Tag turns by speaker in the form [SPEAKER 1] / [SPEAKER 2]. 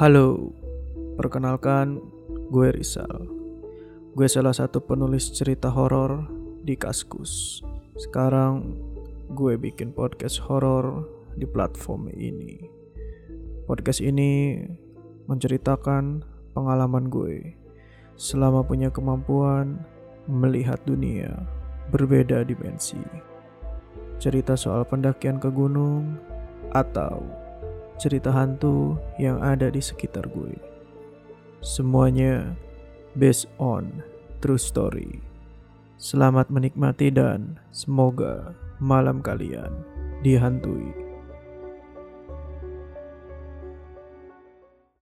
[SPEAKER 1] Halo, perkenalkan gue Rizal. Gue salah satu penulis cerita horor di Kaskus. Sekarang gue bikin podcast horor di platform ini. Podcast ini menceritakan pengalaman gue selama punya kemampuan melihat dunia berbeda dimensi. Cerita soal pendakian ke gunung atau cerita hantu yang ada di sekitar gue. Semuanya based on true story. Selamat menikmati dan semoga malam kalian dihantui